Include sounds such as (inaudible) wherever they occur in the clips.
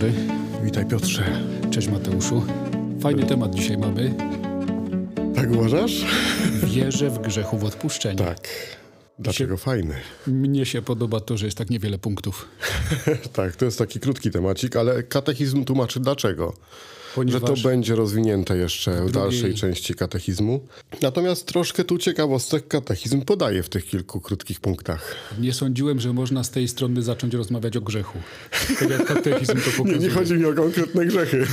dobry. Witaj Piotrze. Cześć Mateuszu. Fajny temat dzisiaj mamy. Tak uważasz? Wierzę w grzechu w odpuszczeniu. Tak. Dlaczego się, fajny? Mnie się podoba to, że jest tak niewiele punktów. (laughs) tak, to jest taki krótki temacik, ale katechizm tłumaczy dlaczego. Ponieważ że to będzie rozwinięte jeszcze w, drugiej... dalszej części katechizmu. Natomiast troszkę tu ciekawostek katechizm podaje w tych kilku krótkich punktach. Nie sądziłem, że można z tej strony zacząć rozmawiać o grzechu. Tak jak katechizm to pokazuje. (laughs) Nie, nie chodzi mi o konkretne grzechy.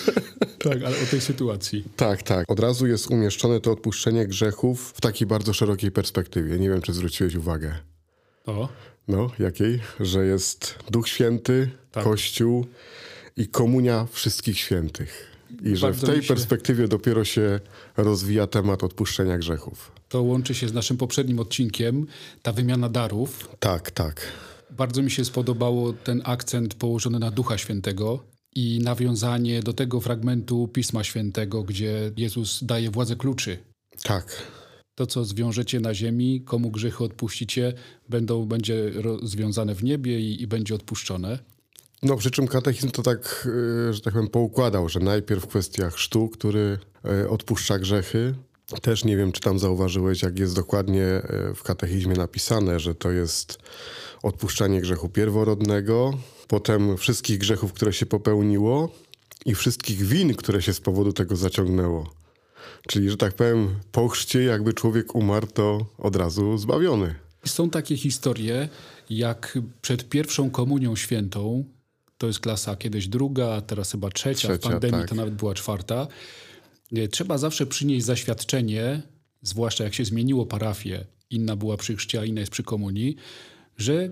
(laughs) tak, ale o tej sytuacji. Tak, tak. Od razu jest umieszczone to odpuszczenie grzechów w takiej bardzo szerokiej perspektywie. Nie wiem, czy zwróciłeś uwagę. O. No, jakiej? Że jest Duch Święty, tak. Kościół, i komunia wszystkich świętych. I że w tej się... perspektywie dopiero się rozwija temat odpuszczenia grzechów. To łączy się z naszym poprzednim odcinkiem, ta wymiana darów. Tak, tak. Bardzo mi się spodobało ten akcent położony na Ducha Świętego i nawiązanie do tego fragmentu Pisma Świętego, gdzie Jezus daje władzę kluczy. Tak. To, co zwiążecie na ziemi, komu grzechy odpuścicie, będą, będzie związane w niebie i, i będzie odpuszczone. No, przy czym katechizm to tak, e, że tak powiem, poukładał, że najpierw w kwestiach chrztu, który e, odpuszcza grzechy. Też nie wiem, czy tam zauważyłeś, jak jest dokładnie e, w katechizmie napisane, że to jest odpuszczanie grzechu pierworodnego, potem wszystkich grzechów, które się popełniło i wszystkich win, które się z powodu tego zaciągnęło. Czyli, że tak powiem, po chrzcie jakby człowiek umarł, to od razu zbawiony. Są takie historie, jak przed pierwszą komunią świętą to jest klasa kiedyś druga, teraz chyba trzecia. trzecia w pandemii tak. to nawet była czwarta. Trzeba zawsze przynieść zaświadczenie, zwłaszcza jak się zmieniło parafię, inna była przy chrzcie, a inna jest przy komunii, że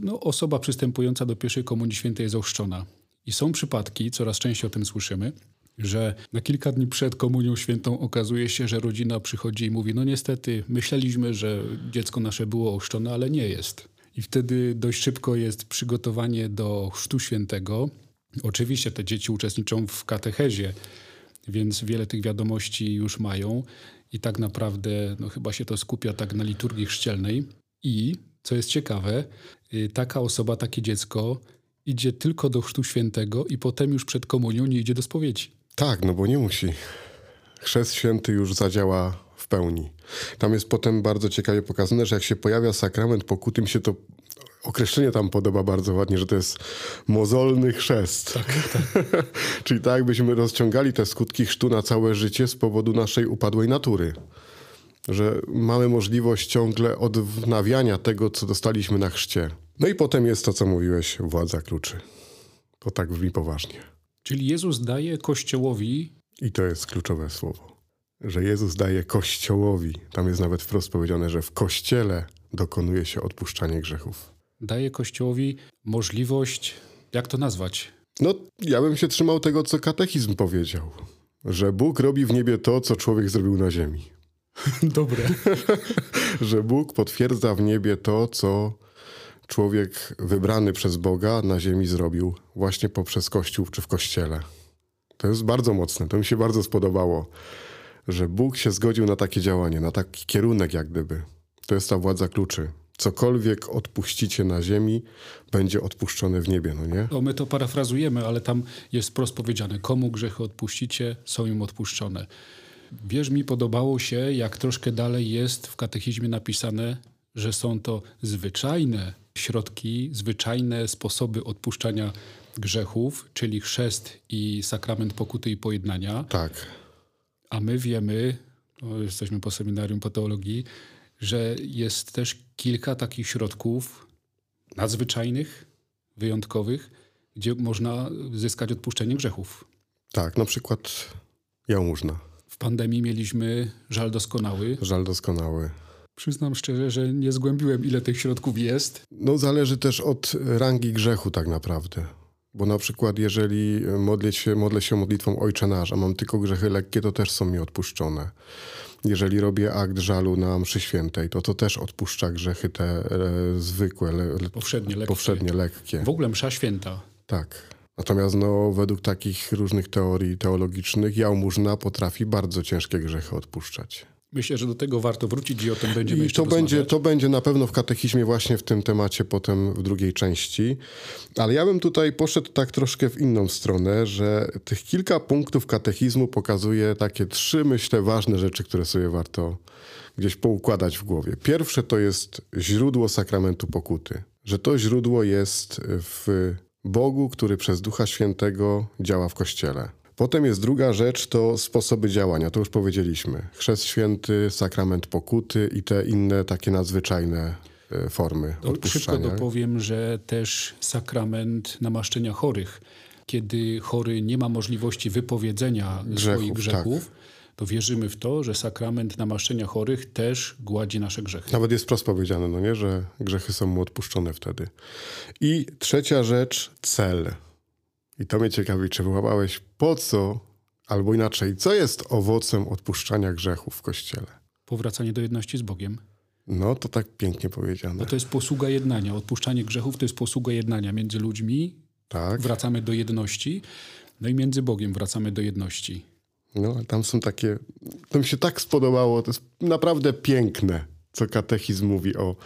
no, osoba przystępująca do pierwszej komunii świętej jest ochrzczona. I są przypadki, coraz częściej o tym słyszymy, że na kilka dni przed komunią świętą okazuje się, że rodzina przychodzi i mówi: No niestety, myśleliśmy, że dziecko nasze było ochrzczone, ale nie jest. I wtedy dość szybko jest przygotowanie do Chrztu Świętego. Oczywiście te dzieci uczestniczą w katechezie, więc wiele tych wiadomości już mają. I tak naprawdę no, chyba się to skupia tak na liturgii chrzcielnej. I, co jest ciekawe, y, taka osoba, takie dziecko idzie tylko do Chrztu Świętego i potem już przed komunią nie idzie do spowiedzi. Tak, no bo nie musi. Chrzest Święty już zadziała w pełni. Tam jest potem bardzo ciekawie pokazane, że jak się pojawia sakrament pokuty, mi się to określenie tam podoba bardzo ładnie, że to jest mozolny chrzest. Tak, tak. (laughs) Czyli tak jakbyśmy rozciągali te skutki chrztu na całe życie z powodu naszej upadłej natury. Że mamy możliwość ciągle odnawiania tego, co dostaliśmy na chrzcie. No i potem jest to, co mówiłeś, władza kluczy. To tak brzmi poważnie. Czyli Jezus daje Kościołowi... I to jest kluczowe słowo że Jezus daje Kościołowi, tam jest nawet wprost powiedziane, że w Kościele dokonuje się odpuszczanie grzechów. Daje Kościołowi możliwość, jak to nazwać? No, ja bym się trzymał tego, co katechizm powiedział. Że Bóg robi w niebie to, co człowiek zrobił na ziemi. (laughs) Dobre. (laughs) że Bóg potwierdza w niebie to, co człowiek wybrany przez Boga na ziemi zrobił właśnie poprzez Kościół czy w Kościele. To jest bardzo mocne, to mi się bardzo spodobało że Bóg się zgodził na takie działanie, na taki kierunek jak gdyby. To jest ta władza kluczy. Cokolwiek odpuścicie na ziemi, będzie odpuszczone w niebie, no nie? No my to parafrazujemy, ale tam jest wprost powiedziane, komu grzechy odpuścicie, są im odpuszczone. Wiesz, mi podobało się, jak troszkę dalej jest w katechizmie napisane, że są to zwyczajne środki, zwyczajne sposoby odpuszczania grzechów, czyli chrzest i sakrament pokuty i pojednania. Tak a my wiemy, no jesteśmy po seminarium patologii, że jest też kilka takich środków nadzwyczajnych, wyjątkowych, gdzie można zyskać odpuszczenie grzechów. Tak, na przykład jałmużna. W pandemii mieliśmy żal doskonały. Żal doskonały. Przyznam szczerze, że nie zgłębiłem, ile tych środków jest. No zależy też od rangi grzechu tak naprawdę. Bo na przykład jeżeli modlę się, modlę się modlitwą Ojcze Nasz, a mam tylko grzechy lekkie, to też są mi odpuszczone. Jeżeli robię akt żalu na mszy świętej, to to też odpuszcza grzechy te e, zwykłe, le, powszednie, lekkie. powszednie lekkie. W ogóle msza święta. Tak. Natomiast no, według takich różnych teorii teologicznych jałmużna potrafi bardzo ciężkie grzechy odpuszczać. Myślę, że do tego warto wrócić i o tym będziemy I jeszcze to będzie, to będzie na pewno w katechizmie właśnie w tym temacie potem w drugiej części. Ale ja bym tutaj poszedł tak troszkę w inną stronę, że tych kilka punktów katechizmu pokazuje takie trzy, myślę, ważne rzeczy, które sobie warto gdzieś poukładać w głowie. Pierwsze to jest źródło sakramentu pokuty. Że to źródło jest w Bogu, który przez Ducha Świętego działa w Kościele. Potem jest druga rzecz, to sposoby działania. To już powiedzieliśmy. Chrzest święty, sakrament pokuty i te inne takie nadzwyczajne e, formy to odpuszczania. Szybko dopowiem, że też sakrament namaszczenia chorych. Kiedy chory nie ma możliwości wypowiedzenia grzechów, swoich grzechów, tak to wierzymy w to, że sakrament namaszczenia chorych też gładzi nasze grzechy. Nawet jest wprost powiedziane, no nie, że grzechy są mu odpuszczone wtedy. I trzecia rzecz, cel. I to mnie ciekawi, czy wyłapałeś po co, albo inaczej, co jest owocem odpuszczania grzechów w Kościele? Powracanie do jedności z Bogiem. No, to tak pięknie powiedziane. No to jest posługa jednania. Odpuszczanie grzechów to jest posługa jednania między ludźmi. Tak. Wracamy do jedności. No i między Bogiem wracamy do jedności. No, tam są takie... To mi się tak spodobało. To jest naprawdę piękne, co katechizm mówi o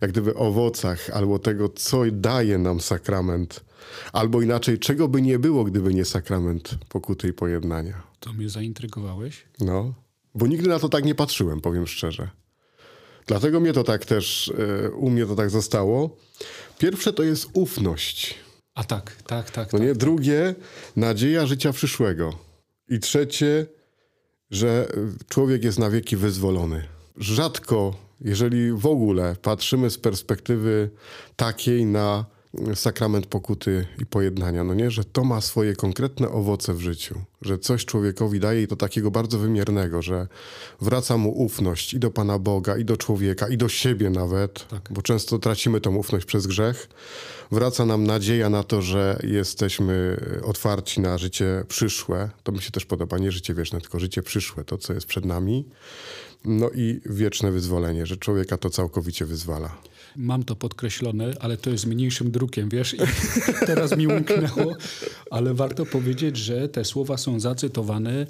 jak gdyby owocach albo tego, co daje nam sakrament Albo inaczej, czego by nie było, gdyby nie sakrament pokuty i pojednania. To mnie zaintrygowałeś? No, bo nigdy na to tak nie patrzyłem, powiem szczerze. Dlatego mnie to tak też, e, u mnie to tak zostało. Pierwsze to jest ufność. A tak, tak, tak. No tak, nie? Tak. Drugie, nadzieja życia przyszłego. I trzecie, że człowiek jest na wieki wyzwolony. Rzadko, jeżeli w ogóle patrzymy z perspektywy takiej na sakrament pokuty i pojednania, no nie? Że to ma swoje konkretne owoce w życiu, że coś człowiekowi daje i to takiego bardzo wymiernego, że wraca mu ufność i do Pana Boga, i do człowieka, i do siebie nawet, tak. bo często tracimy tą ufność przez grzech. Wraca nam nadzieja na to, że jesteśmy otwarci na życie przyszłe. To mi się też podoba, nie życie wieczne, tylko życie przyszłe, to co jest przed nami. No i wieczne wyzwolenie, że człowieka to całkowicie wyzwala. Mam to podkreślone, ale to jest mniejszym drukiem, wiesz, i (laughs) teraz mi umknęło, ale warto powiedzieć, że te słowa są zacytowane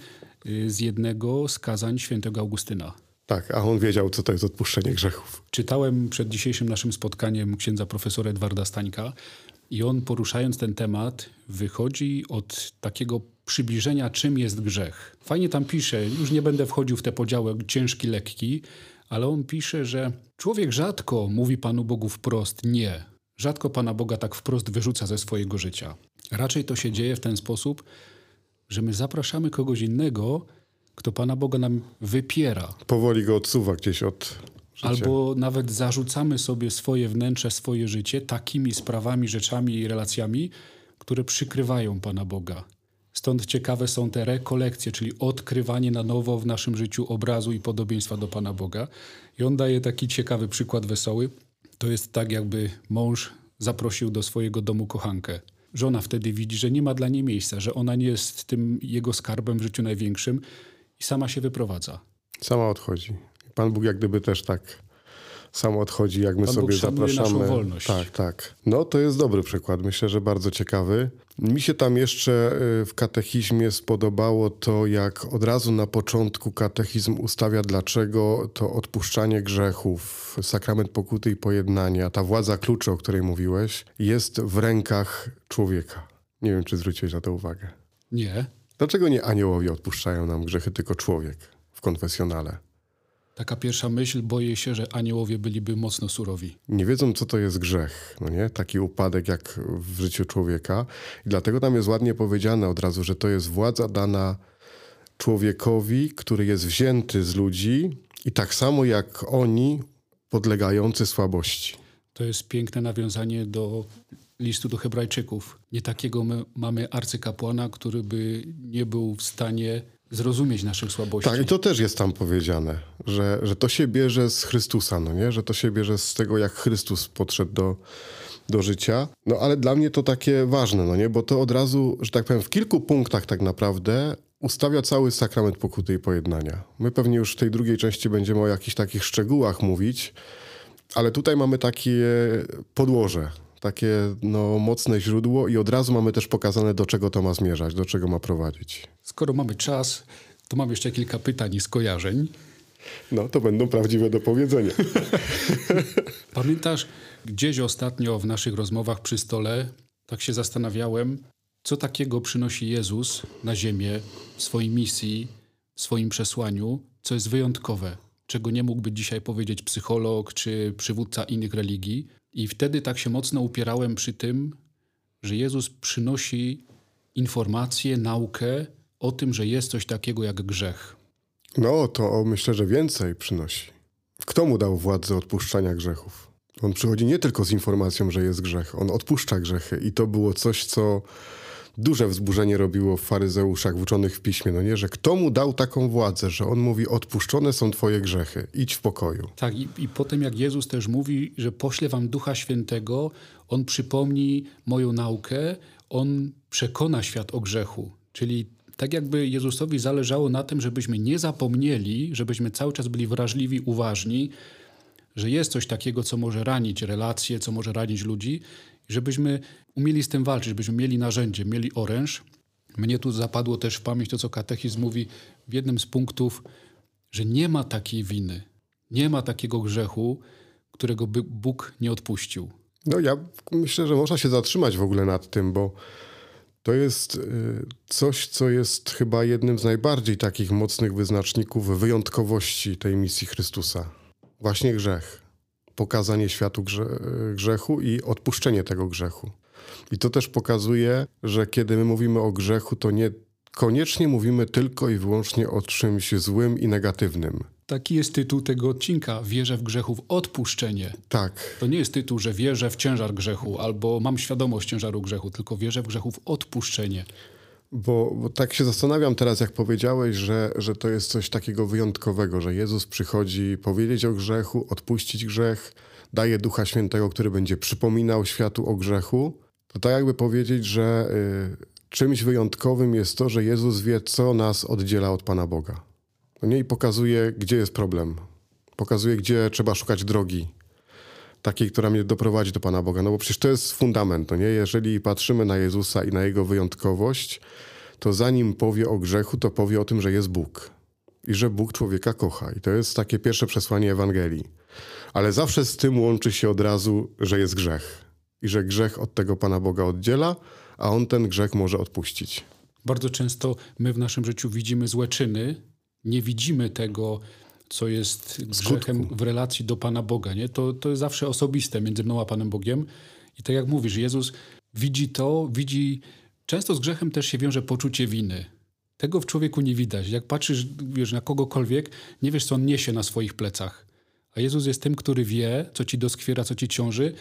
y, z jednego z kazań świętego Augustyna. Tak, a on wiedział, co to jest odpuszczenie grzechów. Czytałem przed dzisiejszym naszym spotkaniem księdza profesora Edwarda Stańka i on poruszając ten temat wychodzi od takiego przybliżenia, czym jest grzech. Fajnie tam pisze, już nie będę wchodził w te podziały ciężki, lekki, ale on pisze, że człowiek rzadko mówi Panu Bogu wprost nie. Rzadko Pana Boga tak wprost wyrzuca ze swojego życia. Raczej to się dzieje w ten sposób, że my zapraszamy kogoś innego, kto Pana Boga nam wypiera. Powoli go odsuwa gdzieś od życia. Albo nawet zarzucamy sobie swoje wnętrze, swoje życie takimi sprawami, rzeczami i relacjami, które przykrywają Pana Boga. Stąd ciekawe są te rekolekcje, czyli odkrywanie na nowo w naszym życiu obrazu i podobieństwa do Pana Boga. I on daje taki ciekawy przykład wesoły. To jest tak, jakby mąż zaprosił do swojego domu kochankę. Żona wtedy widzi, że nie ma dla niej miejsca, że ona nie jest tym jego skarbem w życiu największym i sama się wyprowadza. Sama odchodzi. Pan Bóg jak gdyby też tak samo odchodzi, jak my Pan sobie zapraszamy. wolność. Tak, tak. No to jest dobry przykład. Myślę, że bardzo ciekawy. Mi się tam jeszcze y, w katechizmie spodobało to, jak od razu na początku katechizm ustawia, dlaczego to odpuszczanie grzechów, sakrament pokuty i pojednania, ta władza klucza, o której mówiłeś, jest w rękach człowieka. Nie wiem, czy zwróciłeś na to uwagę. Nie. Dlaczego nie aniołowie odpuszczają nam grzechy, tylko człowiek w konfesjonale? Taka pierwsza myśl, boję się, że aniołowie byliby mocno surowi. Nie wiedzą, co to jest grzech, no nie? Taki upadek jak w życiu człowieka. I dlatego tam jest ładnie powiedziane od razu, że to jest władza dana człowiekowi, który jest wzięty z ludzi i tak samo jak oni podlegający słabości. To jest piękne nawiązanie do listu do Hebrajczyków. Nie takiego my mamy arcykapłana, który by nie był w stanie zrozumieć naszych słabości. Tak, i to też jest tam powiedziane, że, że to się bierze z Chrystusa, no nie? Że to się bierze z tego, jak Chrystus podszedł do, do życia. No ale dla mnie to takie ważne, no nie? Bo to od razu, że tak powiem, w kilku punktach tak naprawdę ustawia cały sakrament pokuty i pojednania. My pewnie już w tej drugiej części będziemy o jakichś takich szczegółach mówić, ale tutaj mamy takie podłoże, takie no, mocne źródło i od razu mamy też pokazane, do czego to ma zmierzać, do czego ma prowadzić. Skoro mamy czas, to mam jeszcze kilka pytań i skojarzeń. No, to będą prawdziwe do powiedzenia. (laughs) Pamiętasz, gdzieś ostatnio w naszych rozmowach przy stole, tak się zastanawiałem, co takiego przynosi Jezus na ziemię w swojej misji, w swoim przesłaniu, co jest wyjątkowe, czego nie mógłby dzisiaj powiedzieć psycholog czy przywódca innych religii. I wtedy tak się mocno upierałem przy tym, że Jezus przynosi informację, naukę o tym, że jest coś takiego jak grzech. No, to myślę, że więcej przynosi. Kto mu dał władzę odpuszczania grzechów? On przychodzi nie tylko z informacją, że jest grzech, on odpuszcza grzechy. I to było coś, co duże wzburzenie robiło w faryzeuszach uczonych w piśmie, no nie, że kto mu dał taką władzę, że on mówi odpuszczone są twoje grzechy, idź w pokoju. Tak i, i potem jak Jezus też mówi, że pośle wam Ducha Świętego, on przypomni moją naukę, on przekona świat o grzechu. Czyli tak jakby Jezusowi zależało na tym, żebyśmy nie zapomnieli, żebyśmy cały czas byli wrażliwi, uważni, że jest coś takiego, co może ranić relacje, co może ranić ludzi, żebyśmy umieli z tym walczyć, żebyśmy mieli narzędzie, mieli oręż. Mnie tu zapadło też w pamięć to, co katechizm mówi w jednym z punktów, że nie ma takiej winy, nie ma takiego grzechu, którego by Bóg nie odpuścił. No ja myślę, że można się zatrzymać w ogóle nad tym, bo to jest y, coś, co jest chyba jednym z najbardziej takich mocnych wyznaczników wyjątkowości tej misji Chrystusa. Właśnie grzech. Pokazanie światu grze grzechu i odpuszczenie tego grzechu. I to też pokazuje, że kiedy my mówimy o grzechu, to nie koniecznie mówimy tylko i wyłącznie o czymś złym i negatywnym. Taki jest tytuł tego odcinka. Wierzę w grzechów odpuszczenie. Tak. To nie jest tytuł, że wierzę w ciężar grzechu albo mam świadomość ciężaru grzechu, tylko wierzę w grzechów odpuszczenie. Bo, bo, tak się zastanawiam teraz, jak powiedziałeś, że, że to jest coś takiego wyjątkowego, że Jezus przychodzi powiedzieć o grzechu, odpuścić grzech, daje Ducha Świętego, który będzie przypominał światu o grzechu. To tak jakby powiedzieć, że y, czymś wyjątkowym jest to, że Jezus wie, co nas oddziela od Pana Boga. No nie i pokazuje, gdzie jest problem. Pokazuje, gdzie trzeba szukać drogi. Takiej, która mnie doprowadzi do Pana Boga. No bo przecież to jest fundament, no nie? Jeżeli patrzymy na Jezusa i na Jego wyjątkowość, to zanim powie o grzechu, to powie o tym, że jest Bóg. I że Bóg człowieka kocha. I to jest takie pierwsze przesłanie Ewangelii. Ale zawsze z tym łączy się od razu, że jest grzech. I że grzech od tego Pana Boga oddziela, a On ten grzech może odpuścić. Bardzo często my w naszym życiu widzimy złe czyny, nie widzimy tego, co jest grzechem Skutku. w relacji do Pana Boga. Nie? To, to jest zawsze osobiste między mną a Panem Bogiem. I tak jak mówisz, Jezus widzi to, widzi. Często z grzechem też się wiąże poczucie winy. Tego w człowieku nie widać. Jak patrzysz wiesz, na kogokolwiek, nie wiesz, co on niesie na swoich plecach. A Jezus jest tym, który wie, co ci doskwiera, co ci ciąży.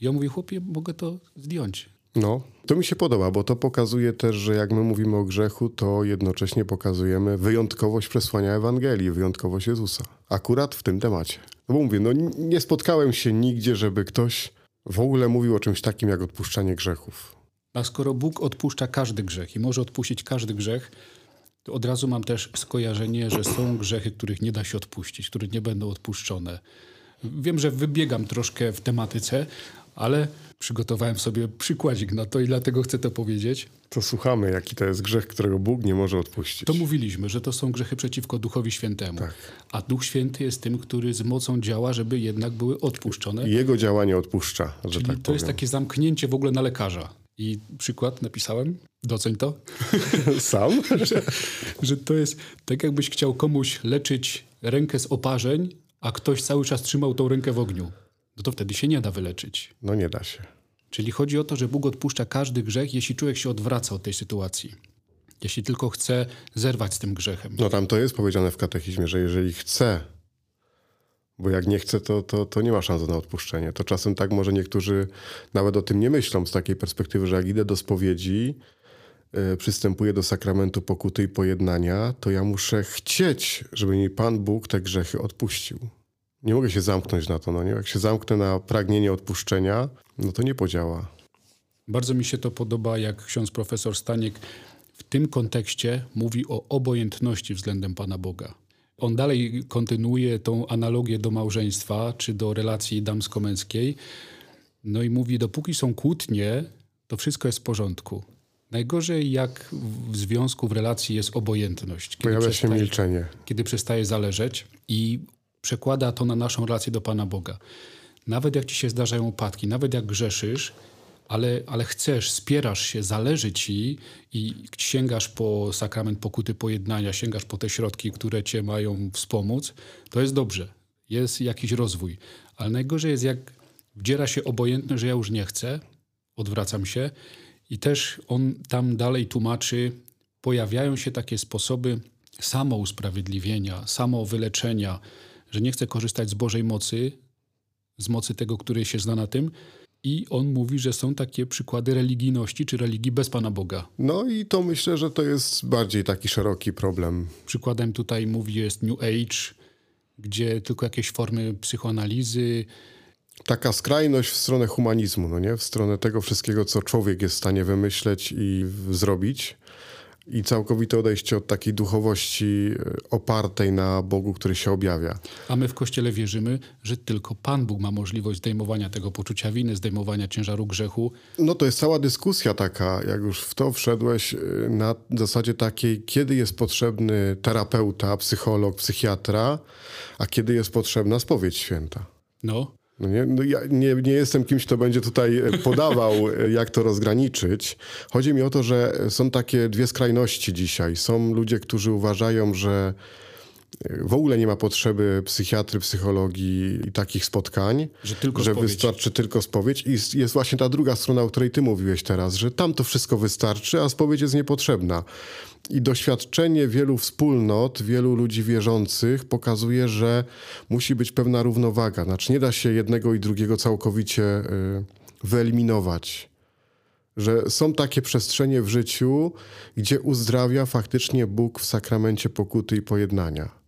I on mówi, chłopie, mogę to zdjąć. No, to mi się podoba, bo to pokazuje też, że jak my mówimy o grzechu, to jednocześnie pokazujemy wyjątkowość przesłania Ewangelii, wyjątkowość Jezusa. Akurat w tym temacie. No bo mówię, no nie spotkałem się nigdzie, żeby ktoś w ogóle mówił o czymś takim jak odpuszczanie grzechów. A skoro Bóg odpuszcza każdy grzech i może odpuścić każdy grzech, to od razu mam też skojarzenie, że są grzechy, których nie da się odpuścić, które nie będą odpuszczone. Wiem, że wybiegam troszkę w tematyce, ale przygotowałem sobie przykładzik na to i dlatego chcę to powiedzieć. To słuchamy, jaki to jest grzech, którego Bóg nie może odpuścić. To mówiliśmy, że to są grzechy przeciwko Duchowi Świętemu. Tak. A Duch Święty jest tym, który z mocą działa, żeby jednak były odpuszczone. Jego działanie odpuszcza, że Czyli tak to powiem. jest takie zamknięcie w ogóle na lekarza. I przykład napisałem, doceń to. (laughs) Sam? (laughs) że, że to jest tak, jakbyś chciał komuś leczyć rękę z oparzeń, a ktoś cały czas trzymał tą rękę w ogniu no to wtedy się nie da wyleczyć. No nie da się. Czyli chodzi o to, że Bóg odpuszcza każdy grzech, jeśli człowiek się odwraca od tej sytuacji. Jeśli tylko chce zerwać z tym grzechem. No tam to jest powiedziane w katechizmie, że jeżeli chce, bo jak nie chce, to, to, to nie ma szansy na odpuszczenie. To czasem tak może niektórzy nawet o tym nie myślą z takiej perspektywy, że jak idę do spowiedzi, yy, przystępuję do sakramentu pokuty i pojednania, to ja muszę chcieć, żeby mi Pan Bóg te grzechy odpuścił nie mogę się zamknąć na to. No nie? Jak się zamknę na pragnienie odpuszczenia, no to nie podziała. Bardzo mi się to podoba, jak ksiądz profesor Staniek w tym kontekście mówi o obojętności względem Pana Boga. On dalej kontynuuje tą analogię do małżeństwa czy do relacji damsko-męskiej. No i mówi, dopóki są kłótnie, to wszystko jest w porządku. Najgorzej, jak w związku, w relacji jest obojętność. Pojawia się milczenie. Kiedy przestaje zależeć i przekłada to na naszą relację do Pana Boga. Nawet jak ci się zdarzają upadki, nawet jak grzeszysz, ale, ale chcesz, spierasz się, zależy ci i sięgasz po sakrament pokuty pojednania, sięgasz po te środki, które cię mają wspomóc, to jest dobrze. Jest jakiś rozwój. Ale najgorzej jest, jak wdziera się obojętne, że ja już nie chcę, odwracam się. I też on tam dalej tłumaczy, pojawiają się takie sposoby samousprawiedliwienia, samowyleczenia, że nie chcę korzystać z Bożej mocy, z mocy tego, który się zna na tym. I on mówi, że są takie przykłady religijności czy religii bez Pana Boga. No i to myślę, że to jest bardziej taki szeroki problem. Przykładem tutaj mówi jest New Age, gdzie tylko jakieś formy psychoanalizy. Taka skrajność w stronę humanizmu, no nie? W stronę tego wszystkiego, co człowiek jest w stanie wymyśleć i zrobić i całkowite odejście od takiej duchowości e, opartej na Bogu, który się objawia. A my w Kościele wierzymy, że tylko Pan Bóg ma możliwość zdejmowania tego poczucia winy, zdejmowania ciężaru grzechu. No to jest cała dyskusja taka, jak już w to wszedłeś, e, na zasadzie takiej, kiedy jest potrzebny terapeuta, psycholog, psychiatra, a kiedy jest potrzebna spowiedź święta. No. No nie, no ja nie, nie jestem kimś, kto będzie tutaj e, podawał, e, jak to rozgraniczyć. Chodzi mi o to, że są takie dwie skrajności dzisiaj. Są ludzie, którzy uważają, że w ogóle nie ma potrzeby psychiatry, psychologii i takich spotkań, że, tylko że spowiedź. wystarczy tylko spowiedź. I jest właśnie ta druga strona, o której ty mówiłeś teraz, że tam to wszystko wystarczy, a spowiedź jest niepotrzebna. I doświadczenie wielu wspólnot, wielu ludzi wierzących pokazuje, że musi być pewna równowaga. Znaczy nie da się jednego i drugiego całkowicie y, wyeliminować. Że są takie przestrzenie w życiu, gdzie uzdrawia faktycznie Bóg w sakramencie pokuty i pojednania.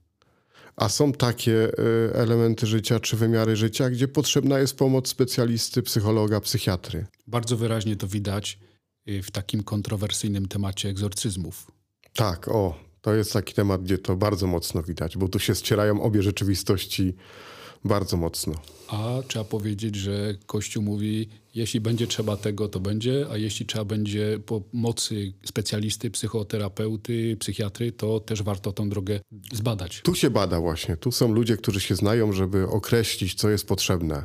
A są takie y, elementy życia czy wymiary życia, gdzie potrzebna jest pomoc specjalisty, psychologa, psychiatry. Bardzo wyraźnie to widać y, w takim kontrowersyjnym temacie egzorcyzmów tak, o, to jest taki temat, gdzie to bardzo mocno widać, bo tu się ścierają obie rzeczywistości bardzo mocno. A trzeba powiedzieć, że Kościół mówi, jeśli będzie trzeba tego, to będzie, a jeśli trzeba będzie pomocy specjalisty, psychoterapeuty, psychiatry, to też warto tą drogę zbadać. Tu się bada właśnie. Tu są ludzie, którzy się znają, żeby określić, co jest potrzebne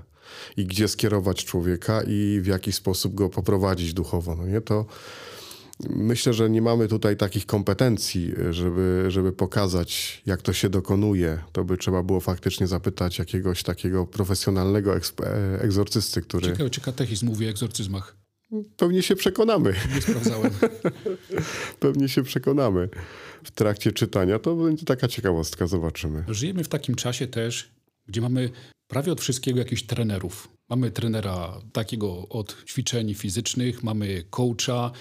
i gdzie skierować człowieka i w jaki sposób go poprowadzić duchowo. No nie? To Myślę, że nie mamy tutaj takich kompetencji, żeby, żeby pokazać, jak to się dokonuje. To by trzeba było faktycznie zapytać jakiegoś takiego profesjonalnego egzorcysty, który... Ciekawe, czy katechizm mówi o egzorcyzmach. Pewnie się przekonamy. Nie sprawdzałem. (laughs) Pewnie się przekonamy w trakcie czytania. To będzie taka ciekawostka, zobaczymy. Żyjemy w takim czasie też, gdzie mamy prawie od wszystkiego jakichś trenerów. Mamy trenera takiego od ćwiczeń fizycznych, mamy coacha,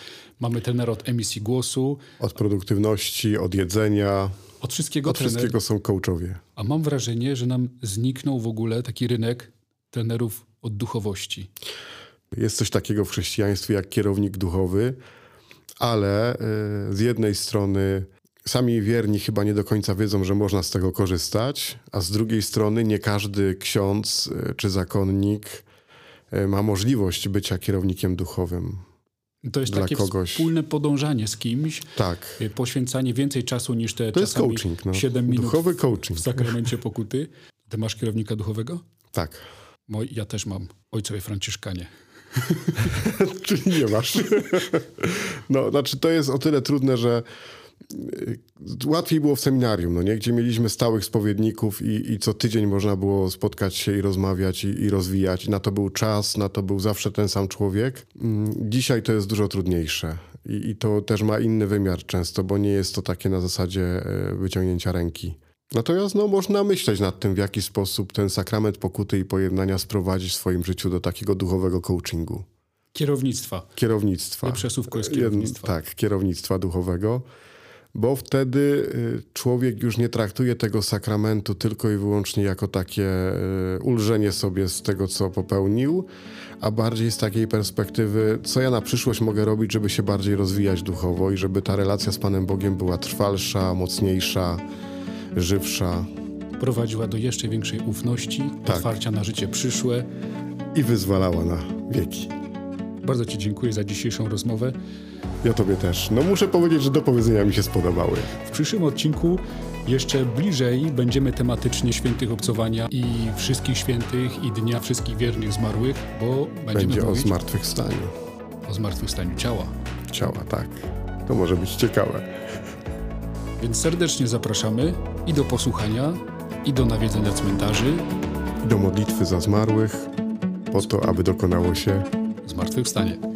mamy trenera od emisji głosu. Od produktywności, od jedzenia. Od wszystkiego Od trener. wszystkiego są coachowie. A mam wrażenie, że nam zniknął w ogóle taki rynek trenerów od duchowości. Jest coś takiego w chrześcijaństwie jak kierownik duchowy, ale y, z jednej strony Sami wierni chyba nie do końca wiedzą, że można z tego korzystać, a z drugiej strony nie każdy ksiądz e, czy zakonnik e, ma możliwość bycia kierownikiem duchowym. To jest takie kogoś. wspólne podążanie z kimś. Tak. E, poświęcanie więcej czasu niż te to jest coaching, no. 7 minut Duchowy coaching. w sakramencie pokuty. Ty masz kierownika duchowego? Tak. Moi, ja też mam. Ojcowie Franciszkanie. (laughs) Czyli nie masz. no, znaczy to jest o tyle trudne, że Łatwiej było w seminarium, no nie? gdzie mieliśmy stałych spowiedników i, i co tydzień można było spotkać się i rozmawiać i, i, rozwijać. Na to był czas, na to był zawsze ten sam człowiek. Mm, dzisiaj to jest dużo trudniejsze i, i to też ma inny wymiar często, bo nie jest to takie na zasadzie e, wyciągnięcia ręki. Natomiast no, można myśleć nad tym, w jaki sposób ten sakrament pokuty i pojednania sprowadzić w swoim życiu do takiego duchowego coachingu. Kierownictwa. Kierownictwa. Nie przesłówko jest kierownictwa. Tak, kierownictwa duchowego bo wtedy y, człowiek już nie traktuje tego sakramentu tylko i wyłącznie jako takie y, ulżenie sobie z tego, co popełnił, a bardziej z takiej perspektywy, co ja na przyszłość mogę robić, żeby się bardziej rozwijać duchowo i żeby ta relacja z Panem Bogiem była trwalsza, mocniejsza, żywsza. Prowadziła do jeszcze większej ufności, tak. otwarcia na życie przyszłe i wyzwalała na wieki. Bardzo Ci dziękuję za dzisiejszą rozmowę. Ja Tobie też. No muszę powiedzieć, że do powiedzenia mi się spodobały. W przyszłym odcinku jeszcze bliżej będziemy tematycznie świętych obcowania i wszystkich świętych i dnia wszystkich wiernych zmarłych, bo będziemy Będzie mówić o zmartwychwstaniu. o zmartwychwstaniu ciała. Ciała, tak. To może być ciekawe. Więc serdecznie zapraszamy i do posłuchania, i do nawiedzenia cmentarzy Do modlitwy za zmarłych, po to, aby dokonało się с мертвых встанет.